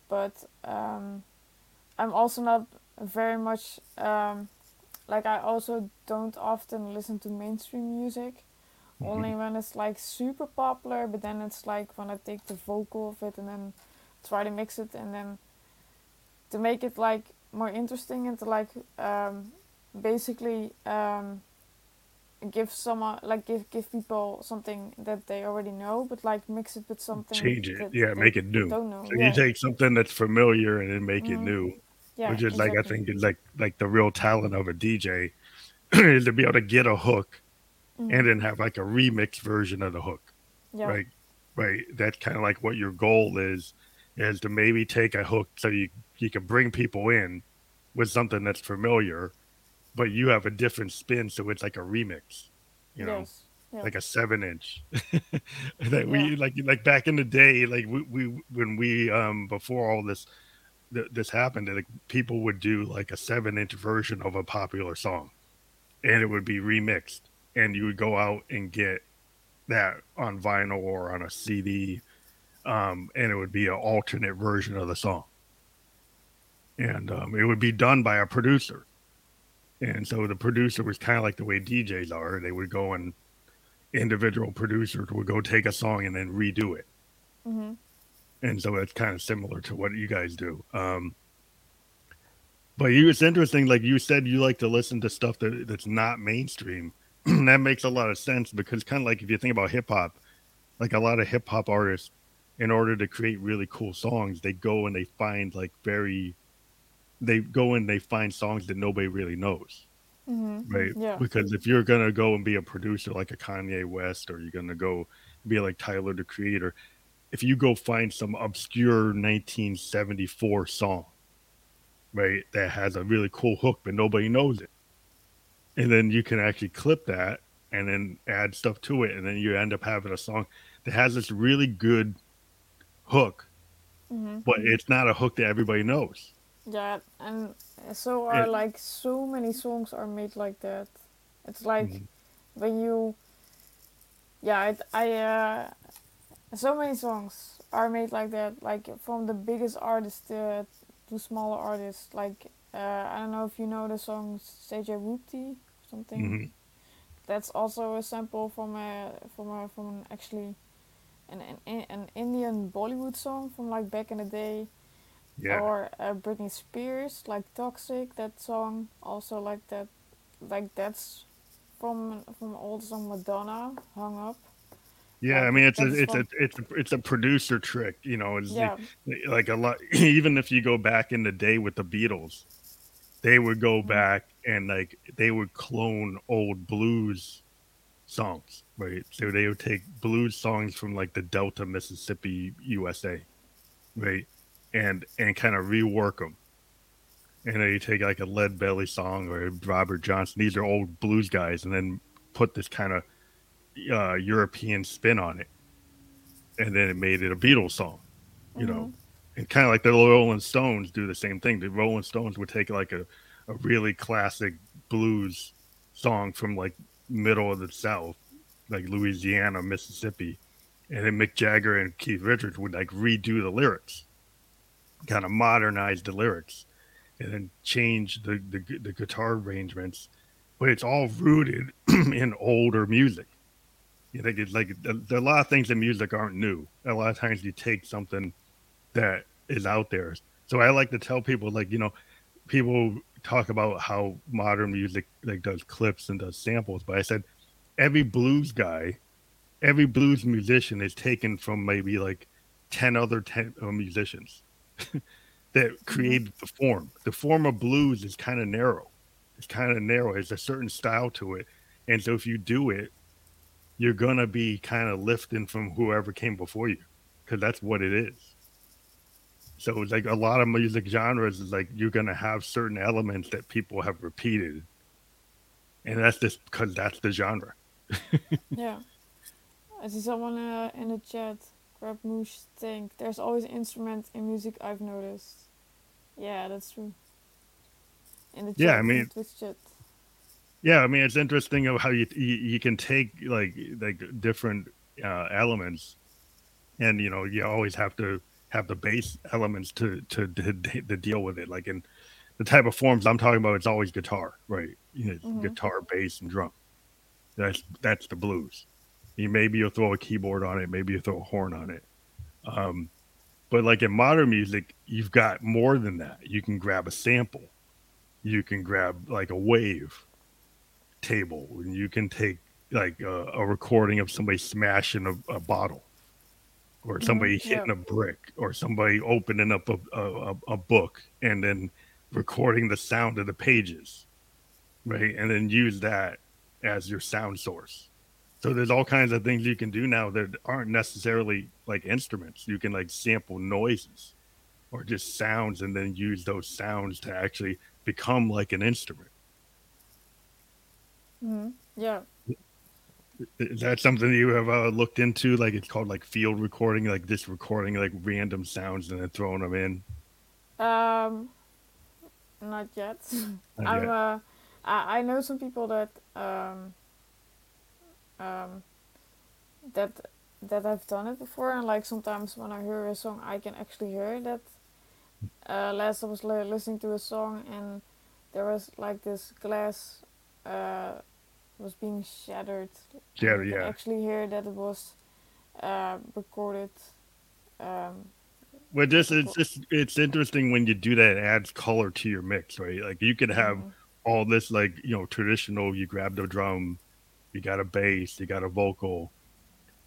but um, I'm also not very much um, like I also don't often listen to mainstream music only when it's like super popular but then it's like when i take the vocal of it and then try to mix it and then to make it like more interesting and to like um, basically um, give someone like give give people something that they already know but like mix it with something change it. that yeah make it new. don't know. So you take something that's familiar and then make it mm-hmm. new yeah which is like I think is like like the real talent of a DJ is to be able to get a hook mm-hmm. and then have like a remix version of the hook, yeah right? Right. That's kind of like what your goal is, is to maybe take a hook so you you can bring people in with something that's familiar, but you have a different spin, so it's like a remix, you know, yes yeah like a seven inch. that yeah we like like back in the day, like we, we when we um before all this th- this happened, like people would do like a seven inch version of a popular song and it would be remixed and you would go out and get that on vinyl or on a cd um, and it would be an alternate version of the song and um, it would be done by a producer and so the producer was kind of like the way djs are they would go and individual producers would go take a song and then redo it mm-hmm. and so it's kind of similar to what you guys do. Um, but you, it's interesting, like you said, you like to listen to stuff that that's not mainstream. that makes a lot of sense because kind of like if you think about hip hop, like a lot of hip hop artists, in order to create really cool songs, they go and they find like very, they go and they find songs that nobody really knows Mm-hmm. right? Yeah. Because if you're gonna go and be a producer like a Kanye West, or you're gonna go be like Tyler the Creator, if you go find some obscure 1974 song, right, that has a really cool hook but nobody knows it, and then you can actually clip that and then add stuff to it, and then you end up having a song that has this really good hook, Mm-hmm. but it's not a hook that everybody knows. Yeah, and so are Yeah. like so many songs are made like that. It's like Mhm. when you, yeah, it, I, uh, so many songs are made like that. Like from the biggest artists to, to smaller artists. Like uh, I don't know if you know the song CJ Whoopty or something. Mhm. That's also a sample from a from a from an actually an an, an Indian Bollywood song from like back in the day Yeah, or uh, Britney Spears, like "Toxic," that song, also like that, like that's from from old song Madonna, "Hung Up." yeah. I mean, it's a it's a it's a it's a producer trick, you know. It's Yeah, like a lot even if you go back in the day with the beatles they would go Mhm. back and like they would clone old blues songs right? So they would take blues songs from like the delta mississippi usa right? And and kind of rework them and then you take like a lead belly song or robert johnson these are old blues guys and then put this kind of uh, european spin on it. And then it made it a beatles song you know? Mhm. And kind of like the Rolling Stones do the same thing. The Rolling Stones would take like a, a really classic blues song from like middle of the South, like Louisiana, Mississippi, and then Mick Jagger and Keith Richards would like redo the lyrics, kind of modernize the lyrics, and then change the the, the guitar arrangements, but it's all rooted in older music. You think it's like are a lot of things in music aren't new. A lot of times you take something that is out there. So I like to tell people, like, you know, people talk about how modern music like does clips and does samples, but I said every blues guy, every blues musician is taken from maybe like ten other ten uh, musicians that created the form. The form of blues is kind of narrow. It's kind of narrow. It's a certain style to it, and so if you do it, you're gonna be kind of lifting from whoever came before you, because that's what it is. So it's like a lot of music genres is like you're gonna have certain elements that people have repeated, and that's just because that's the genre. yeah. I see someone uh, in the chat. Grab Moosh think there's always an instrument in music. I've noticed. Yeah, that's true. In the chat, Yeah, I mean- Twitch chat. Yeah, I mean it's interesting of how you you, you can take like like different uh, elements, and you know you always have to have the base elements to to to, to deal with it. Like in the type of forms I'm talking about, it's always guitar, right? You know, Mhm. guitar, bass, and drum. That's that's the blues. You maybe you'll throw a keyboard on it, maybe you throw a horn on it. Um, but like in modern music, you've got more than that. You can grab a sample, you can grab like a wave table, and you can take like a, a recording of somebody smashing a, a bottle, or Mhm, somebody yeah. hitting a brick, or somebody opening up a, a, a- book and then recording the sound of the pages, right? And then use that as your sound source. So there's all kinds of things you can do now that aren't necessarily like instruments. You can like sample noises or just sounds and then use those sounds to actually become like an instrument. hmm Yeah. Is that something you have uh, looked into? Like it's called like field recording, like just recording like random sounds and then throwing them in. Um, not yet. Not I'm yet. uh, I, I know some people that um, um, that that have done it before, and like sometimes when I hear a song, I can actually hear that. Uh, last I was listening to a song, and there was like this glass uh, was being shattered. you yeah. actually hear that it was uh, recorded um, Well, just it's just it's interesting when you do that. It adds color to your mix, right? Like you could have Mm-hmm. all this, like you know, traditional. You grab the drum, you got a bass, you got a vocal.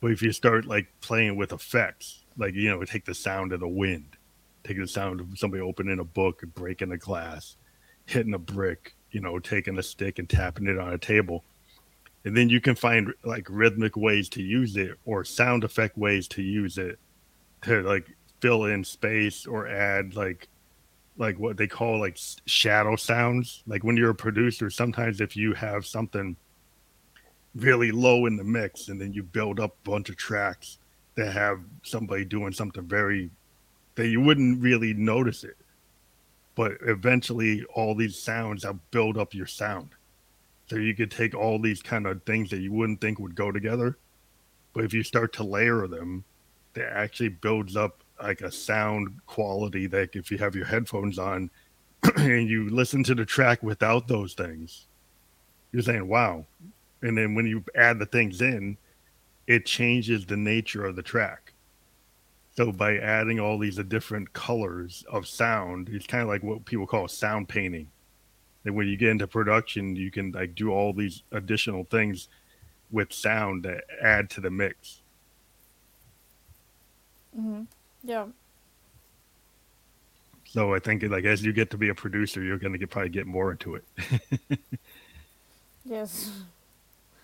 But if you start like playing with effects, like you know, take the sound of the wind, take the sound of somebody opening a book, and breaking a glass, hitting a brick, you know, taking a stick and tapping it on a table, and then you can find like rhythmic ways to use it or sound effect ways to use it to like fill in space or add like like what they call like shadow sounds. Like when you're a producer sometimes if you have something really low in the mix and then you build up a bunch of tracks that have somebody doing something very that you wouldn't really notice it. But eventually all these sounds have build up your sound so you could take all these kind of things that you wouldn't think would go together but if you start to layer them that actually builds up like a sound quality that if you have your headphones on and you listen to the track without those things, you're saying, wow. And then when you add the things in, it changes the nature of the track. So by adding all these different colors of sound, it's kind of like what people call sound painting. And when you get into production, you can like do all these additional things with sound that add to the mix. Mm-hmm. Yeah. So I think like as you get to be a producer, you're going to get probably get more into it. Yes.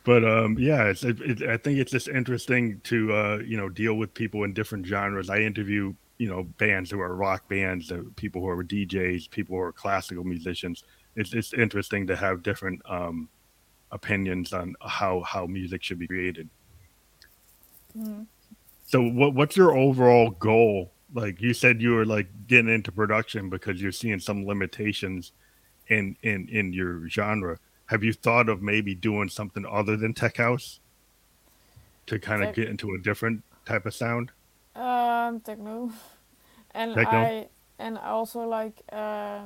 But um, yeah, it's, it, it, I think it's just interesting to uh, you know deal with people in different genres. I interview you know bands who are rock bands, uh, people who are DJs, people who are classical musicians. It's it's interesting to have different um, opinions on how how music should be created. Mm-hmm. So what what's your overall goal? Like you said, you were like getting into production because you're seeing some limitations in in in your genre. Have you thought of maybe doing something other than tech house to kind of get into a different type of sound? um, techno, and Techno? I and I also like uh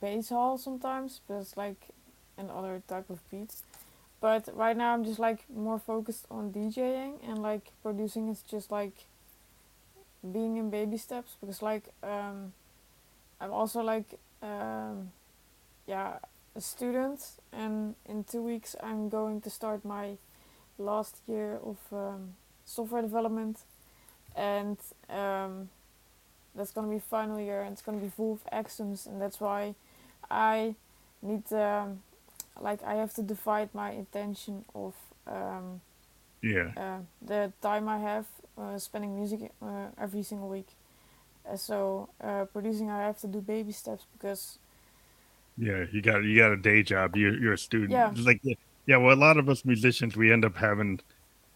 bass hall sometimes, but it's like another type of beats. But right now I'm just like more focused on DJing and like producing is just like being in baby steps because like um I'm also like um yeah a student and in two weeks I'm going to start my last year of um, software development and um, that's gonna be final year and it's gonna be full of exams and that's why I need um, like I have to divide my attention of um, Yeah, uh, the time I have uh, spending music uh, every single week. Uh, so uh, producing I have to do baby steps because yeah. You got you got a day job. You you're a student. yeah It's like yeah. Well, a lot of us musicians we end up having.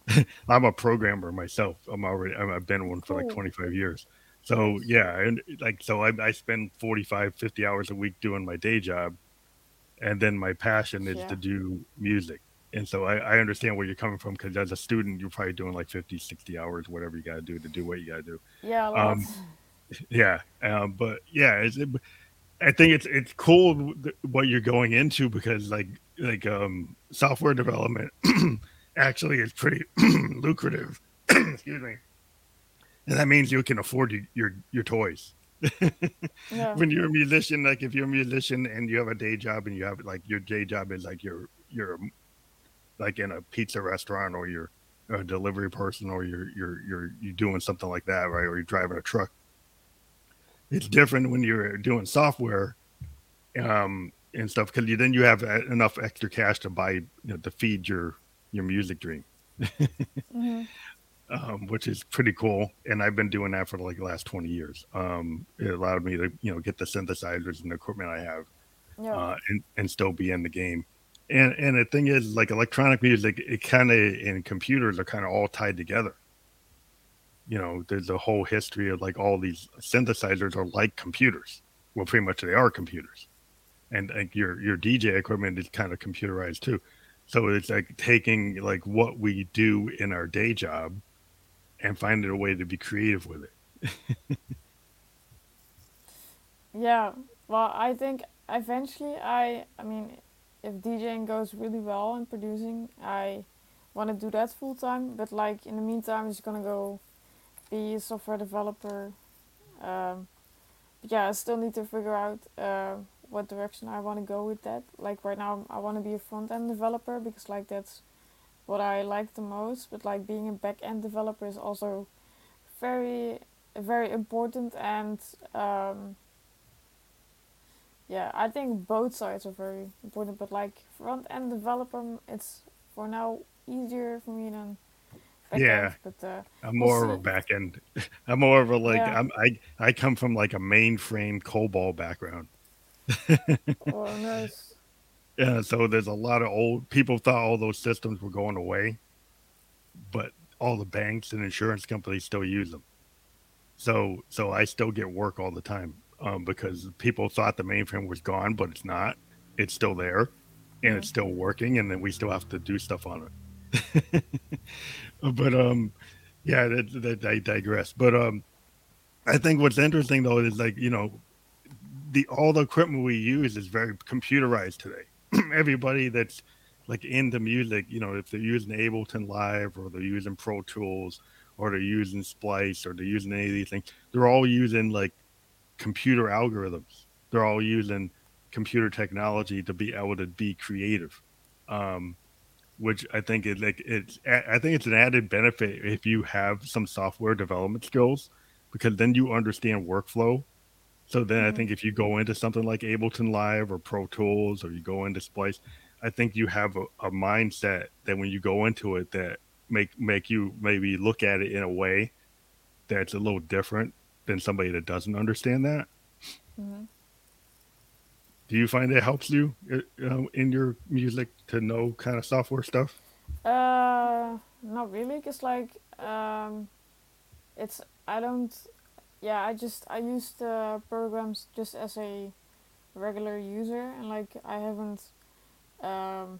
I'm a programmer myself. I'm already I've been one for like 25 years. So yeah, and like so I, I spend 45, 50 hours a week doing my day job and then my passion is to do music. And so i, I understand where you're coming from because as a student you're probably doing like 50, 60 hours whatever you got to do to do what you got to do. Yeah um yeah um but yeah it's, it, i think it's it's cool what you're going into because like like um software development actually is pretty lucrative. Excuse me and that means you can afford your your, your toys yeah when you're a musician, like if you're a musician and you have a day job and you have like your day job is like you're you're like in a pizza restaurant or you're a delivery person or you're you're you're you're doing something like that, right? Or you're driving a truck. It's different when you're doing software um and stuff because you, then you have uh, enough extra cash to buy you know, to feed your your music dream hmm um, which is pretty cool. And I've been doing that for like the last 20 years. Um, it allowed me to, you know, get the synthesizers and the equipment I have yeah uh, and, and still be in the game. And, and the thing is, like electronic music, it kind of, and computers are kind of all tied together. You know, there's a whole history of like all these synthesizers are like computers. Well, pretty much they are computers. And like your, your DJ equipment is kind of computerized too. So it's like taking like what we do in our day job and finding a way to be creative with it. yeah well I think eventually I I mean if DJing goes really well and producing I want to do that full time but like in the meantime I'm just gonna go be a software developer Um, but yeah, I still need to figure out uh, what direction I want to go with that. Like right now, I want to be a front end developer because like that's what I like the most. But like being a back end developer is also very very important and um, yeah, I think both sides are very important. But like front end developer, it's for now easier for me than back Yeah, end. But uh, I'm we'll more of a back end. I'm more of a like Yeah. I'm I I come from like a mainframe COBOL background. Oh, nice. Yeah, so there's a lot of old people thought all those systems were going away, but all the banks and insurance companies still use them. So so I still get work all the time um, because people thought the mainframe was gone, but it's not. It's still there, and it's still working, and then we still have to do stuff on it. but um, yeah, that, that I digress. But um, I think what's interesting though is like you know the all the equipment we use is very computerized today. Everybody that's like into music, you know, if they're using Ableton Live or they're using Pro Tools or they're using Splice or they're using any of these things, they're all using like computer algorithms. They're all using computer technology to be able to be creative. Um, which I think is like it's I think it's an added benefit if you have some software development skills because then you understand workflow so then I Mhm. think if you go into something like Ableton Live or Pro Tools or you go into Splice, I think you have a, a mindset that when you go into it that make make you maybe look at it in a way that's a little different than somebody that doesn't understand that. Mhm. Do you find it helps you uh, uh, in your music to know kind of software stuff? Uh, not really, cause like um, it's I don't. Yeah, I just I use the programs just as a regular user, and like I haven't um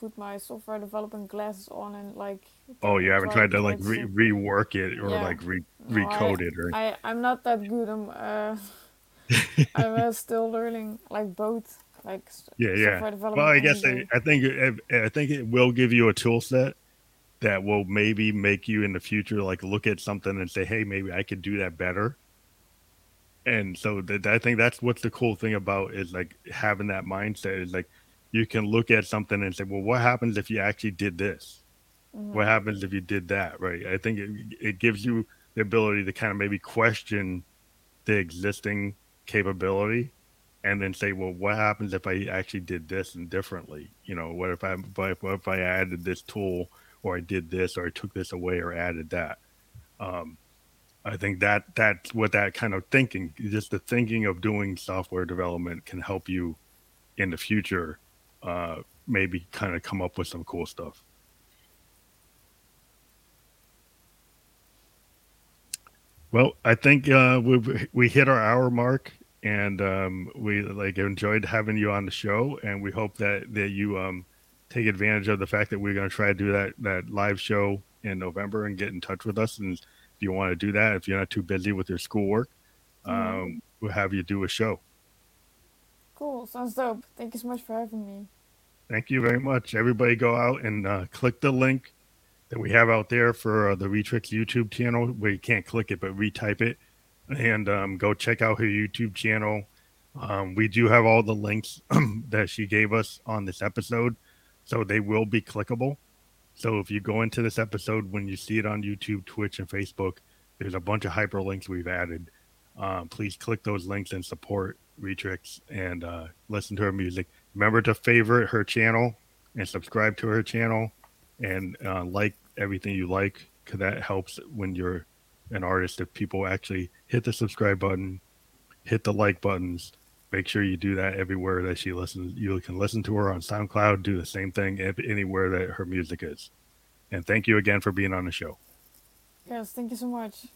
put my software development glasses on and like Oh, you haven't tried to like re- rework it or Yeah, like re- no, I recode it or I I'm not that good. I'm uh I'm uh, still learning like both like yeah, yeah. Well, I guess I. I think it, I think it will give you a tool set that will maybe make you in the future like look at something and say, "Hey, maybe I could do that better." And so that I think that's what's the cool thing about is like having that mindset is like you can look at something and say, "Well, what happens if you actually did this? What Mhm. happens if you did that?" Right? I think it it gives you the ability to kind of maybe question the existing capability and then say, "Well, what happens if I actually did this and differently? You know, what if I what if, what if I added this tool or I did this or I took this away or added that?" Um, I think that that's what that kind of thinking, just the thinking of doing software development, can help you in the future. Uh, maybe kind of come up with some cool stuff. Well, I think uh, we we hit our hour mark, and um, we like enjoyed having you on the show, and we hope that that you um, take advantage of the fact that we're going to try to do that that live show in November and get in touch with us. And if you want to do that, if you're not too busy with your schoolwork, Mhm. um, we'll have you do a show. Cool. Sounds dope. Thank you so much for having me. Thank you very much. Everybody, go out and uh, click the link that we have out there for uh, the Retrix YouTube channel. Where you can't click it, but retype it, and um, go check out her YouTube channel. Um, we do have all the links that she gave us on this episode, so they will be clickable. So if you go into this episode, when you see it on YouTube, Twitch, and Facebook, there's a bunch of hyperlinks we've added. Um, please click those links and support Retrix and uh, listen to her music. Remember to favorite her channel and subscribe to her channel and uh, like everything you like because that helps when you're an artist. If people actually hit the subscribe button, hit the like buttons, make sure you do that everywhere that she listens. You can listen to her on SoundCloud, do the same thing anywhere that her music is. And thank you again for being on the show. Yes, thank you so much.